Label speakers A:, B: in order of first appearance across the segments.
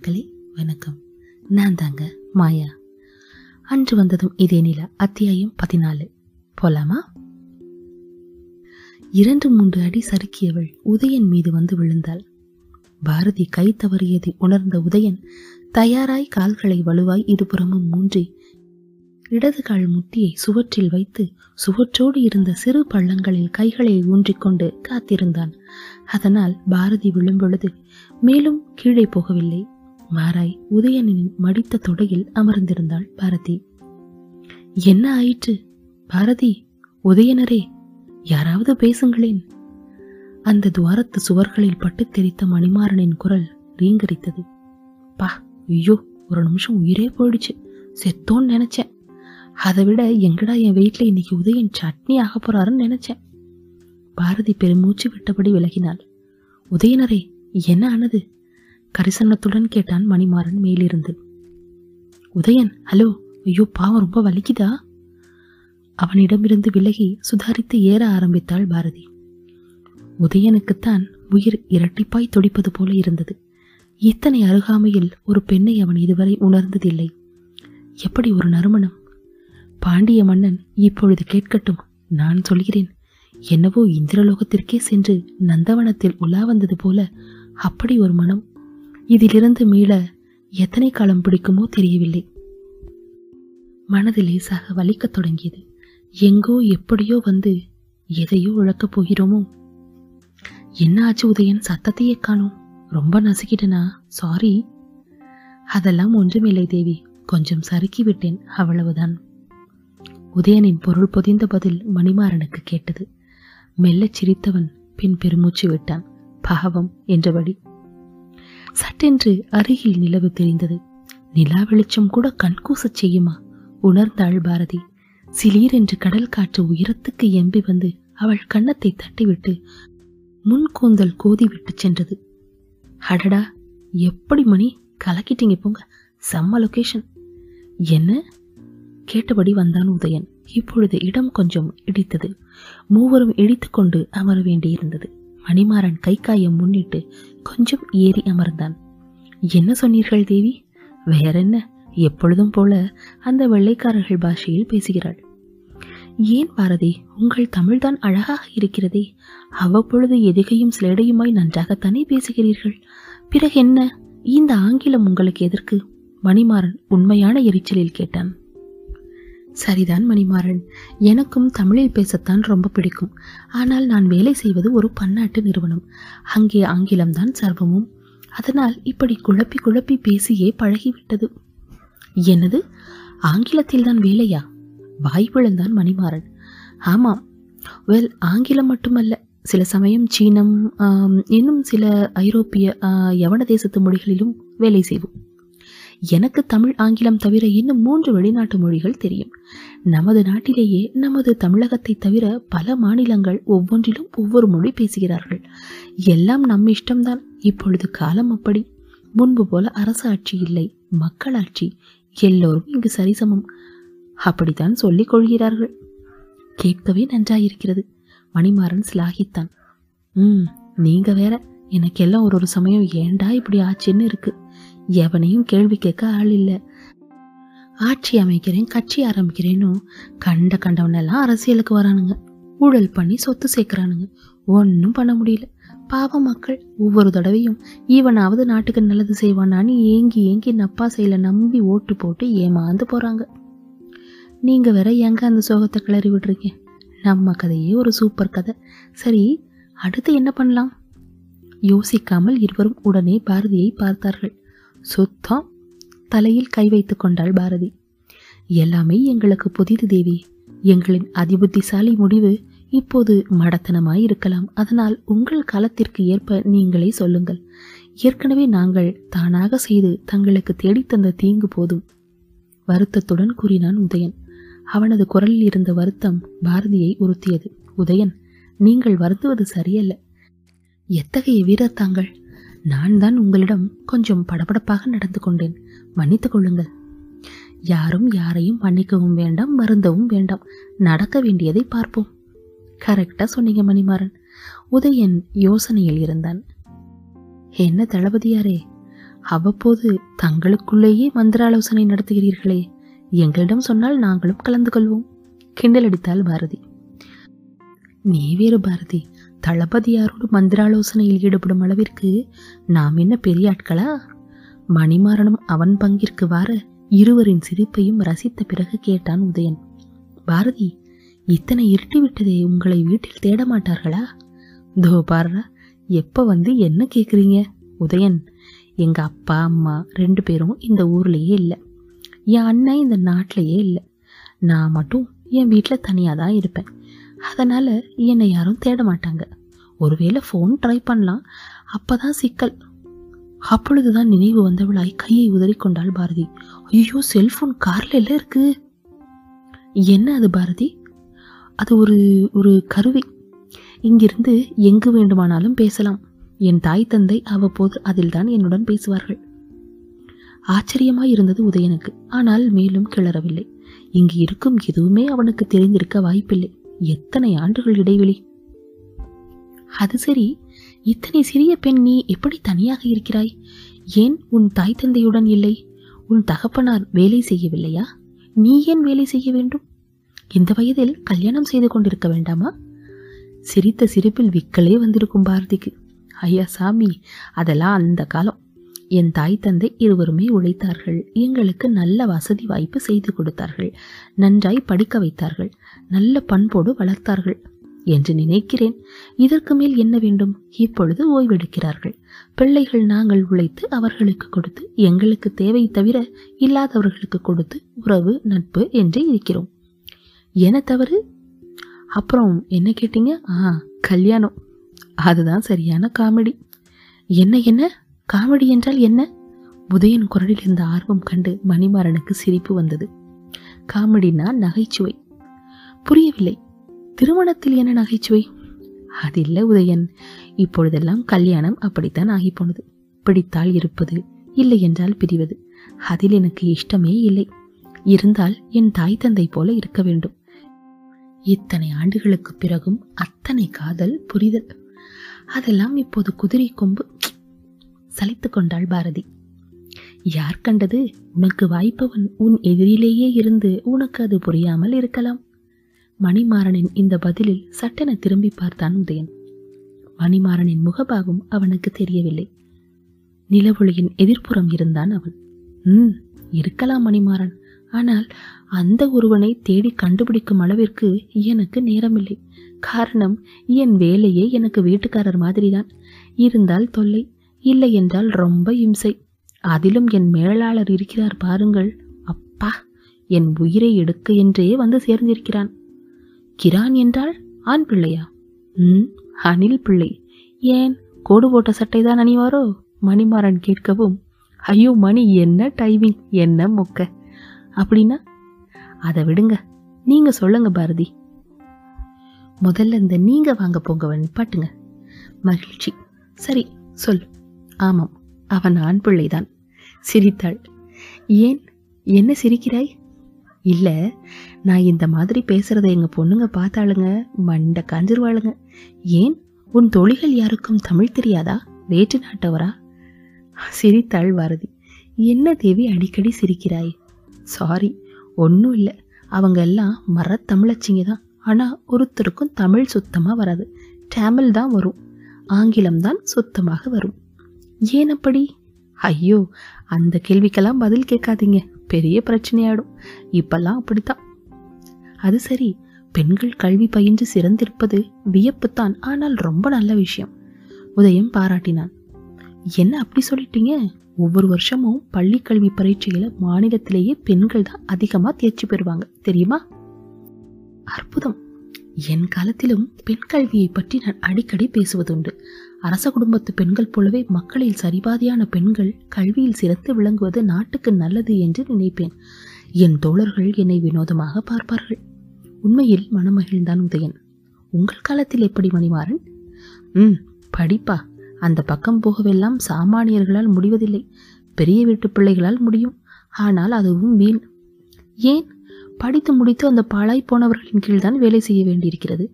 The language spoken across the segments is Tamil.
A: மக்களே வணக்கம். நான் தாங்க மாயா. அன்று வந்ததும் இதே நிலா அத்தியாயம் பதினாலு. போலாமா? இரண்டு மூன்று அடி சறுக்கியவள் உதயன் மீது வந்து விழுந்தாள். பாரதி கை தவறியதை உணர்ந்த உதயன் தயாராய் கால்களை வலுவாய் இருபுறமும் மூன்றி இடது கால் முட்டியை சுவற்றில் வைத்து சுவற்றோடு இருந்த சிறு பள்ளங்களில் கைகளை ஊன்றிக்கொண்டு காத்திருந்தான். அதனால் பாரதி விழும்பொழுது மேலும் கீழே போகவில்லை. மாறாய் உதயனின் மடித்த தொடையில் அமர்ந்திருந்தாள் பாரதி. என்ன ஆயிற்று? பாரதி உதயனரே யாராவது பேசுங்களேன். அந்த துவாரத்து சுவர்களில் பட்டு தெரித்த மணிமாறனின் குரல் ரீங்கரித்தது. பா ஐயோ ஒரு நிமிஷம் உயிரே போயிடுச்சு. செத்தோன்னு நினைச்சேன். அதை விட எங்கடா என் வீட்டில் இன்னைக்கு உதயன் சட்னி ஆக போறாருன்னு நினைச்சேன். பாரதி பெருமூச்சு விட்டபடி விலகினாள். உதயனரே என்ன ஆனது? கரிசனத்துடன் கேட்டான் மணிமாறன் மேலிருந்து. உதயன் ஹலோ ஐயோ பாவம் ரொம்ப வலிக்குதா? அவனிடமிருந்து விலகி சுதாரித்து ஏற ஆரம்பித்தாள் பாரதி. உதயனுக்குத்தான் உயிர் இரட்டிப்பாய் துடிப்பது போல இருந்தது. இத்தனை அருகாமையில் ஒரு பெண்ணை அவன் இதுவரை உணர்ந்ததில்லை. எப்படி ஒரு நறுமணம்? பாண்டிய மன்னன் இப்பொழுது கேட்கட்டும் நான் சொல்கிறேன். என்னவோ இந்திரலோகத்திற்கே சென்று நந்தவனத்தில் உலா வந்தது போல அப்படி ஒரு மனம் இதிலிருந்து மீள எத்தனை காலம் பிடிக்குமோ தெரியவில்லை. மனது லேசாக வலிக்கத் தொடங்கியது. எங்கோ எப்படியோ வந்து எதையோ இழக்கப் போகிறோமோ? என்ன ஆச்சு உதயன்? சத்தத்தையே காணோம். ரொம்ப நசுக்கிட்டனா? சாரி அதெல்லாம் ஒன்றுமில்லை தேவி. கொஞ்சம் சறுக்கி விட்டேன் அவ்வளவுதான். உதயனின் பொருள் பொதிந்த பதில் மணிமாறனுக்கு கேட்டது. மெல்லச் சிரித்தவன் பின் பெருமூச்சு விட்டான். பாவம் என்றபடி. சட்டென்று அருகில் நிலவு தெரிந்தது. நிலா வெளிச்சம் கூட கண்கூசச் செய்யுமா? உணர்ந்தாள் பாரதி. சிலீர் என்று கடல் காற்று உயரத்துக்கு எம்பி வந்து அவள் கன்னத்தை தட்டிவிட்டு முன் கூந்தல் கோதி விட்டு சென்றது. அடடா எப்படி மணி? கலக்கிட்டீங்க போங்க. செம்ம லொகேஷன் என்ன? கேட்டபடி வந்தான் உதயன். இப்பொழுது இடம் கொஞ்சம் இடித்தது. மூவரும் இடித்துக்கொண்டு அமர வேண்டியிருந்தது. மணிமாறன் கை காயம் முன்னிட்டு கொஞ்சம் ஏறி அமர்ந்தான். என்ன சொன்னீர்கள் தேவி? வேற என்ன? எப்பொழுதும் போல அந்த வெள்ளைக்காரர்கள் பாஷையில் பேசுகிறாள். ஏன் பாரதி? உங்கள் தமிழ்தான் அழகாக இருக்கிறதே. அவ்வப்பொழுது எதுகையும் சிலேடையுமாய் நன்றாகத்தானே பேசுகிறீர்கள். பிறகு என்ன? இந்த ஆங்கிலம் உங்களுக்கு எதற்கு? மணிமாறன் உண்மையான எரிச்சலில் கேட்டான். சரிதான் மணிமாறன். எனக்கும் தமிழில் பேசத்தான் ரொம்ப பிடிக்கும். ஆனால் நான் வேலை செய்வது ஒரு பன்னாட்டு நிறுவனம். அங்கே ஆங்கிலம்தான் சர்வமும். அதனால் இப்படி குழப்பி குழப்பி பேசியே பழகிவிட்டது. என்னது? ஆங்கிலத்தில் தான் வேலையா? வாய்ப்பிழந்தான் மணிமாறன். ஆமாம். வெல் ஆங்கிலம் மட்டுமல்ல. சில சமயம் சீனம் இன்னும் சில ஐரோப்பிய யவன தேசத்து மொழிகளிலும் வேலை செய்வோம். எனக்கு தமிழ் ஆங்கிலம் தவிர இன்னும் மூன்று வெளிநாட்டு மொழிகள் தெரியும். நமது நாட்டிலேயே நமது தமிழகத்தை தவிர பல மாநிலங்கள் ஒவ்வொன்றிலும் ஒவ்வொரு மொழி பேசுகிறார்கள். எல்லாம் நம் இஷ்டம்தான். இப்பொழுது காலம் அப்படி. முன்பு போல அரசு ஆட்சி இல்லை மக்களாட்சி எல்லோரும் இங்கு சரிசமம். அப்படித்தான் சொல்லிக் கொள்கிறார்கள். கேட்கவே நன்றாயிருக்கிறது. மணிமாறன் சிலாகித்தான். ம் நீங்க வேற. எனக்கெல்லாம் ஒரு ஒரு சமயம் ஏண்டா இப்படி ஆச்சுன்னு இருக்கு. எவனையும் கேள்வி கேட்க ஆள் இல்லை. ஆட்சி அமைக்கிறேன் கட்சி ஆரம்பிக்கிறேன்னு கண்ட கண்டவனெல்லாம் அரசியலுக்கு வரானுங்க. ஊழல் பண்ணி சொத்து சேர்க்குறானுங்க. ஒன்றும் பண்ண முடியல. பாவம் மக்கள் ஒவ்வொரு தடவையும் ஈவனாவது நாட்டுக்கு நல்லது செய்வானான்னு ஏங்கி ஏங்கி நப்பா நம்பி ஓட்டு போட்டு ஏமாந்து போகிறாங்க நீங்கள் வேற எங்கே அந்த சோகத்தை கிளறி விடுறீங்க நம்ம கதையே ஒரு சூப்பர் கதை. சரி அடுத்து என்ன பண்ணலாம்? யோசிக்காமல் இருவரும் உடனே பாரதியை பார்த்தார்கள். சுத்தம் தலையில் கை வைத்து கொண்டாள் பாரதி. எல்லாமே எங்களுக்கு புதிது தேவி. எங்களின் அதிபுத்திசாலி முடிவு இப்போது மடத்தனமாய் இருக்கலாம். அதனால் உங்கள் காலத்திற்கு ஏற்ப நீங்களே சொல்லுங்கள். ஏற்கனவே நாங்கள் தானாக செய்து தங்களுக்கு தேடித் தந்த தீங்கு போதும். வருத்தத்துடன் கூறினான் உதயன். அவனது குரலில் இருந்த வருத்தம் பாரதியை உறுத்தியது. உதயன் நீங்கள் வருத்துவது சரியல்ல. எத்தகைய வீரர் தாங்கள்? நான் தான் உங்களிடம் கொஞ்சம் படபடப்பாக நடந்து கொண்டேன். மன்னித்துக் கொள்ளுங்கள். யாரும் யாரையும் மன்னிக்கவும் வேண்டாம் வருந்தவும் வேண்டாம். நடக்க வேண்டியதை பார்ப்போம். கரெக்டா சொன்னீங்க மணிமாறன். உதயன் யோசனையில் இருந்தான். என்ன தளபதியாரே அவ்வப்போது தங்களுக்குள்ளேயே மந்திராலோசனை நடத்துகிறீர்களே. எங்களிடம் சொன்னால் நாங்களும் கலந்து கொள்வோம். கிண்டலடித்தாள் பாரதி. நீ வேறு பாரதி தளபதியாரோடு மந்திராலோசனையில் ஈடுபடும் அளவிற்கு நாம் என்ன பெரிய ஆட்களா? மணிமாறனும் அவன் பங்கிற்கு வார இருவரின் சிரிப்பையும் ரசித்த பிறகு கேட்டான் உதயன். பாரதி இத்தனை இருட்டி விட்டதே உங்களை வீட்டில் தேட மாட்டார்களா? தோ பாரா எப்ப வந்து என்ன கேக்குறீங்க? உதயன் எங்க அப்பா அம்மா ரெண்டு பேரும் இந்த ஊர்லயே இல்லை. என் அண்ணன் இந்த நாட்டிலேயே இல்லை. நான் மட்டும் என் வீட்டில் தனியாக தான் இருப்பேன். அதனால் என்னை யாரும் தேட மாட்டாங்க. ஒருவேளை ஃபோன் ட்ரை பண்ணலாம். அப்பதான் சிக்கல். அப்பொழுதுதான் நினைவு வந்தவளாய் கையை உதறிக்கொண்டாள் பாரதி. ஐயோ செல்ஃபோன் கார்ல எல்லாம் இருக்கு. என்ன அது பாரதி? அது ஒரு ஒரு கருவி. இங்கிருந்து எங்கு வேண்டுமானாலும் பேசலாம். என் தாய் தந்தை அவ்வப்போது அதில்தான் என்னுடன் பேசுவார்கள். ஆச்சரியமாய் இருந்தது உதயனுக்கு. ஆனால் மேலும் கிளறவில்லை. இங்கு இருக்கும் எதுவுமே அவனுக்கு தெரிந்திருக்க வாய்ப்பில்லை. எத்தனை ஆண்டுகள் இடைவெளி? அது சரி இத்தனை சிறிய பெண் நீ எப்படி தனியாக இருக்கிறாய்? ஏன் உன் தாய் தந்தையுடன் இல்லை? உன் தகப்பனார் வேலை செய்யவில்லையா? நீ ஏன் வேலை செய்ய வேண்டும்? இந்த வயதில் கல்யாணம் செய்து கொண்டிருக்க வேண்டாமா? சிரித்த சிரிப்பில் விக்கலே வந்திருக்கும் பாரதிக்கு. ஐயா சாமி அதெல்லாம் அந்த காலம். என் தாய் தந்தை இருவருமே உழைத்தார்கள். எங்களுக்கு நல்ல வசதி வாய்ப்பு செய்து கொடுத்தார்கள். நன்றாய் படிக்க வைத்தார்கள். நல்ல பண்போடு வளர்த்தார்கள் என்று நினைக்கிறேன். இதற்கு மேல் என்ன வேண்டும்? இப்பொழுது ஓய்வெடுக்கிறார்கள். பிள்ளைகள் நாங்கள் உழைத்து அவர்களுக்கு கொடுத்து எங்களுக்கு தேவை தவிர இல்லாதவர்களுக்கு கொடுத்து உறவு நட்பு என்று இருக்கிறோம். என தவறு? அப்புறம் என்ன கேட்டீங்க? ஆ கல்யாணம். அதுதான் சரியான காமெடி. என்ன என்ன? காமெடி என்றால் என்ன? உதயன் குரலில் இருந்த ஆர்வம் கண்டு மணிமாறனுக்கு சிரிப்பு வந்தது. காமெடினா நகைச்சுவை. புரியவில்லை. திருமணத்தில் என்ன நகைச்சுவை? அது இல்லை உதயன். இப்பொழுதெல்லாம் கல்யாணம் அப்படித்தான் ஆகி போனது பிடித்தால் இருப்பது இல்லை என்றால் பிரிவது. அதில் எனக்கு இஷ்டமே இல்லை. இருந்தால் என் தாய் தந்தை போல இருக்க வேண்டும். இத்தனை ஆண்டுகளுக்கு பிறகும் அத்தனை காதல் புரிதல். அதெல்லாம் இப்போது குதிரை கொம்பு. சலித்து கொண்டாள் பாரதி. யார் கண்டது? உனக்கு வாய்ப்பவன் உன் எதிரிலேயே இருந்து உனக்கு அது புரியாமல் இருக்கலாம். மணிமாறனின் இந்த பதிலில் சட்டென திரும்பி பார்த்தான் உதயன். மணிமாறனின் முகபாகம் அவனுக்கு தெரியவில்லை. நிலவொளியின் எதிர்ப்புறம் இருந்தான் அவன். ம் இருக்கலாம் மணிமாறன். ஆனால் அந்த ஒருவனை தேடி கண்டுபிடிக்கும் அளவிற்கு எனக்கு நேரமில்லை. காரணம் என் வேலையே எனக்கு வீட்டுக்காரர் மாதிரிதான். இருந்தால் தொல்லை. இல்லை என்றால் ரொம்ப இம்சை. அதிலும் என் மேலாளர் இருக்கிறார் பாருங்கள். அப்பா என் உயிரை எடுக்க என்றே வந்து சேர்ந்திருக்கிறான். கிரான் என்றால் ஆண் பிள்ளையா? ம் அனில் பிள்ளை. ஏன்? கோடு போட்ட சட்டை தான் அணிவாரோ? மணிமாறன் கேட்கவும் ஐயோ மணி என்ன டைமிங் என்ன மொக்க. அப்படின்னா? அதை விடுங்க. நீங்க சொல்லுங்க பாரதி. முதல்ல இந்த நீங்க வாங்க போங்கவன் பாட்டுங்க. மகிழ்ச்சி. சரி சொல். ஆமாம் அவன் ஆண் பிள்ளைதான். சிரித்தாள். ஏன் என்ன சிரிக்கிறாய்? இல்ல நான் இந்த மாதிரி பேசுறத எங்க பொண்ணுங்க பார்த்தாளுங்க மண்டை காஞ்சிருவாளுங்க. ஏன் உன் தொழிகள் யாருக்கும் தமிழ் தெரியாதா? வேற்று நாட்டவரா? சிரித்தாள் பாரதி. என்ன தேவி அடிக்கடி சிரிக்கிறாய்? சாரி ஒன்றும் இல்லை. அவங்க எல்லாம் மரத்தமிழச்சிங்க தான். ஆனால் ஒருத்தருக்கும் தமிழ் சுத்தமாக வராது. டேமில் தான் வரும். ஆங்கிலம் தான் சுத்தமாக வரும். ஏன் அப்படி? ஐயோ அந்த கேள்விக்கெல்லாம் பதில் கேட்காதீங்க. பெரிய பிரச்சனையாடும் இப்பெல்லாம் அப்படித்தான். அது சரி பெண்கள் கல்வி பயின்று சிறந்திருப்பது வியப்புத்தான் ஆனால் ரொம்ப நல்ல விஷயம். உதயம் பாராட்டினான். என்ன அப்படி சொல்லிட்டீங்க? ஒவ்வொரு வருஷமும் பள்ளி கல்வி பரீட்சையில மாநிலத்திலேயே பெண்கள் தான் அதிகமா தேர்ச்சி பெறுவாங்க தெரியுமா? அற்புதம். என் காலத்திலும் பெண் கல்வியை பற்றி நான் அடிக்கடி பேசுவதுண்டு. அரச குடும்பத்து பெண்கள் போலவே மக்களில் சரிபாதியான பெண்கள் கல்வியில் சிறந்து விளங்குவது நாட்டுக்கு நல்லது என்று நினைப்பேன். என் தோழர்கள் என்னை வினோதமாக பார்ப்பார்கள். உண்மையில் மனமகிழ்ந்தான் உதயன். உங்கள் காலத்தில் எப்படி மணிமாறன்? ம் படிப்பா. அந்த பக்கம் போகவெல்லாம் சாமானியர்களால் முடிவதில்லை. பெரிய வீட்டு பிள்ளைகளால் முடியும். ஆனால் அதுவும் வீண். ஏன்? படித்து முடித்து அந்த பாழாய் போனவர்களின் கீழ்தான் வேலை செய்ய வேண்டியிருக்கிறது.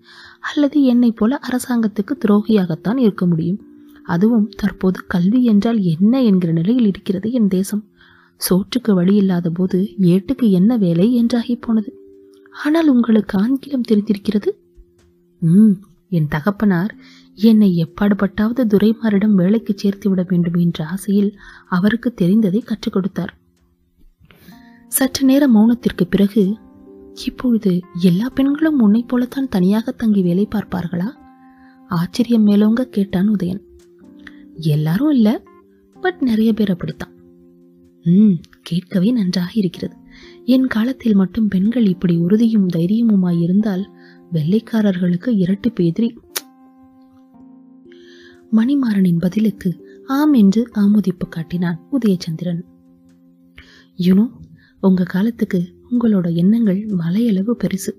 A: அல்லது என்னைப் போல அரசாங்கத்துக்கு துரோகியாகத்தான் இருக்க முடியும். அதுவும் தற்போது கல்வி என்றால் என்ன என்கிற நிலையில் இருக்கிறது என் தேசம். சோற்றுக்கு வழி இல்லாத போது ஏட்டுக்கு என்ன வேலை என்றாகி போனது. ஆனால் உங்களுக்கு ஆங்கிலம் தெரிந்திருக்கிறது? ம் என் தகப்பனார் என்னை எப்பாடுபட்டாவது துரைமாரிடம் வேலைக்கு சேர்த்து விட வேண்டும் என்ற ஆசையில் அவருக்கு தெரிந்ததை கற்றுக் கொடுத்தார். சற்று நேர மௌனத்திற்கு பிறகு இப்பொழுது எல்லா பெண்களும் உன்னைப் போலத்தான் தனியாக தங்கி வேலை பார்ப்பார்களா? ஆச்சரியம் மேலோங்க கேட்டான் உதயன். எல்லாரும் இல்லை பட் நிறைய பேர் அப்படித்தான். ம் கேட்கவே நன்றாக இருக்கிறது. என் காலத்தில் மட்டும் பெண்கள் இப்படி உறுதியும் தைரியமுமாய் இருந்தால் வெள்ளைக்காரர்களுக்கு இரட்டிப்பு எதிரி மணிமாறனின் பதிலுக்கு ஆம் என்று ஆமோதிப்பு காட்டினான் உதயச்சந்திரன். யுனோ உங்கள் காலத்துக்கு உங்களோட எண்ணங்கள் மலையளவு பெருசு.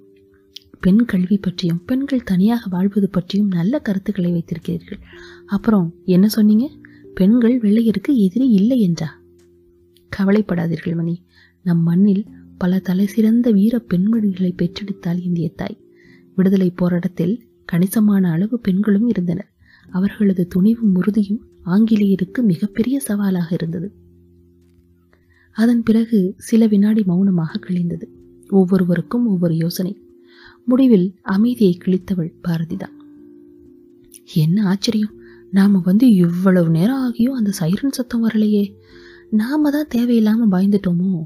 A: பெண் கல்வி பற்றியும் பெண்கள் தனியாக வாழ்வது பற்றியும் நல்ல கருத்துக்களை வைத்திருக்கிறீர்கள். அப்புறம் என்ன சொன்னீங்க? பெண்கள் வெள்ளையருக்கு எதிரி இல்லை என்றா? கவலைப்படாதீர்கள் மணி. நம் மண்ணில் பல தலை சிறந்த வீர பெண்மணிகளை பெற்றெடுத்தாள் இந்திய தாய். விடுதலை போராட்டத்தில் கணிசமான அளவு பெண்களும் இருந்தனர். அவர்களது துணிவும் உறுதியும் ஆங்கிலேயருக்கு மிகப்பெரிய சவாலாக இருந்தது. அதன் பிறகு சில வினாடி மௌனமாக கிழிந்தது. ஒவ்வொருவருக்கும் ஒவ்வொரு யோசனை. முடிவில் அமைதியை கிழித்தவள் பாரதிதான். என்ன ஆச்சரியம்! நாம வந்து இவ்வளவு நேரம் ஆகியும் அந்த சைரன் சத்தம் வரலையே. நாம தான் தேவையில்லாம பயந்துட்டோமோ?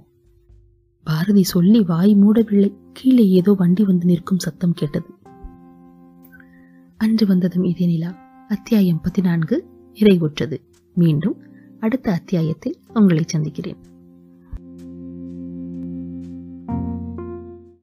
A: பாரதி சொல்லி வாய் மூடவில்லை. கீழே ஏதோ வண்டி வந்து நிற்கும் சத்தம் கேட்டது. அன்று வந்ததும் இதே நிலா. அத்தியாயம் பதினான்கு. நிறைவுற்றது மீண்டும் அடுத்த அத்தியாயத்தில் உங்களை சந்திக்கிறேன்.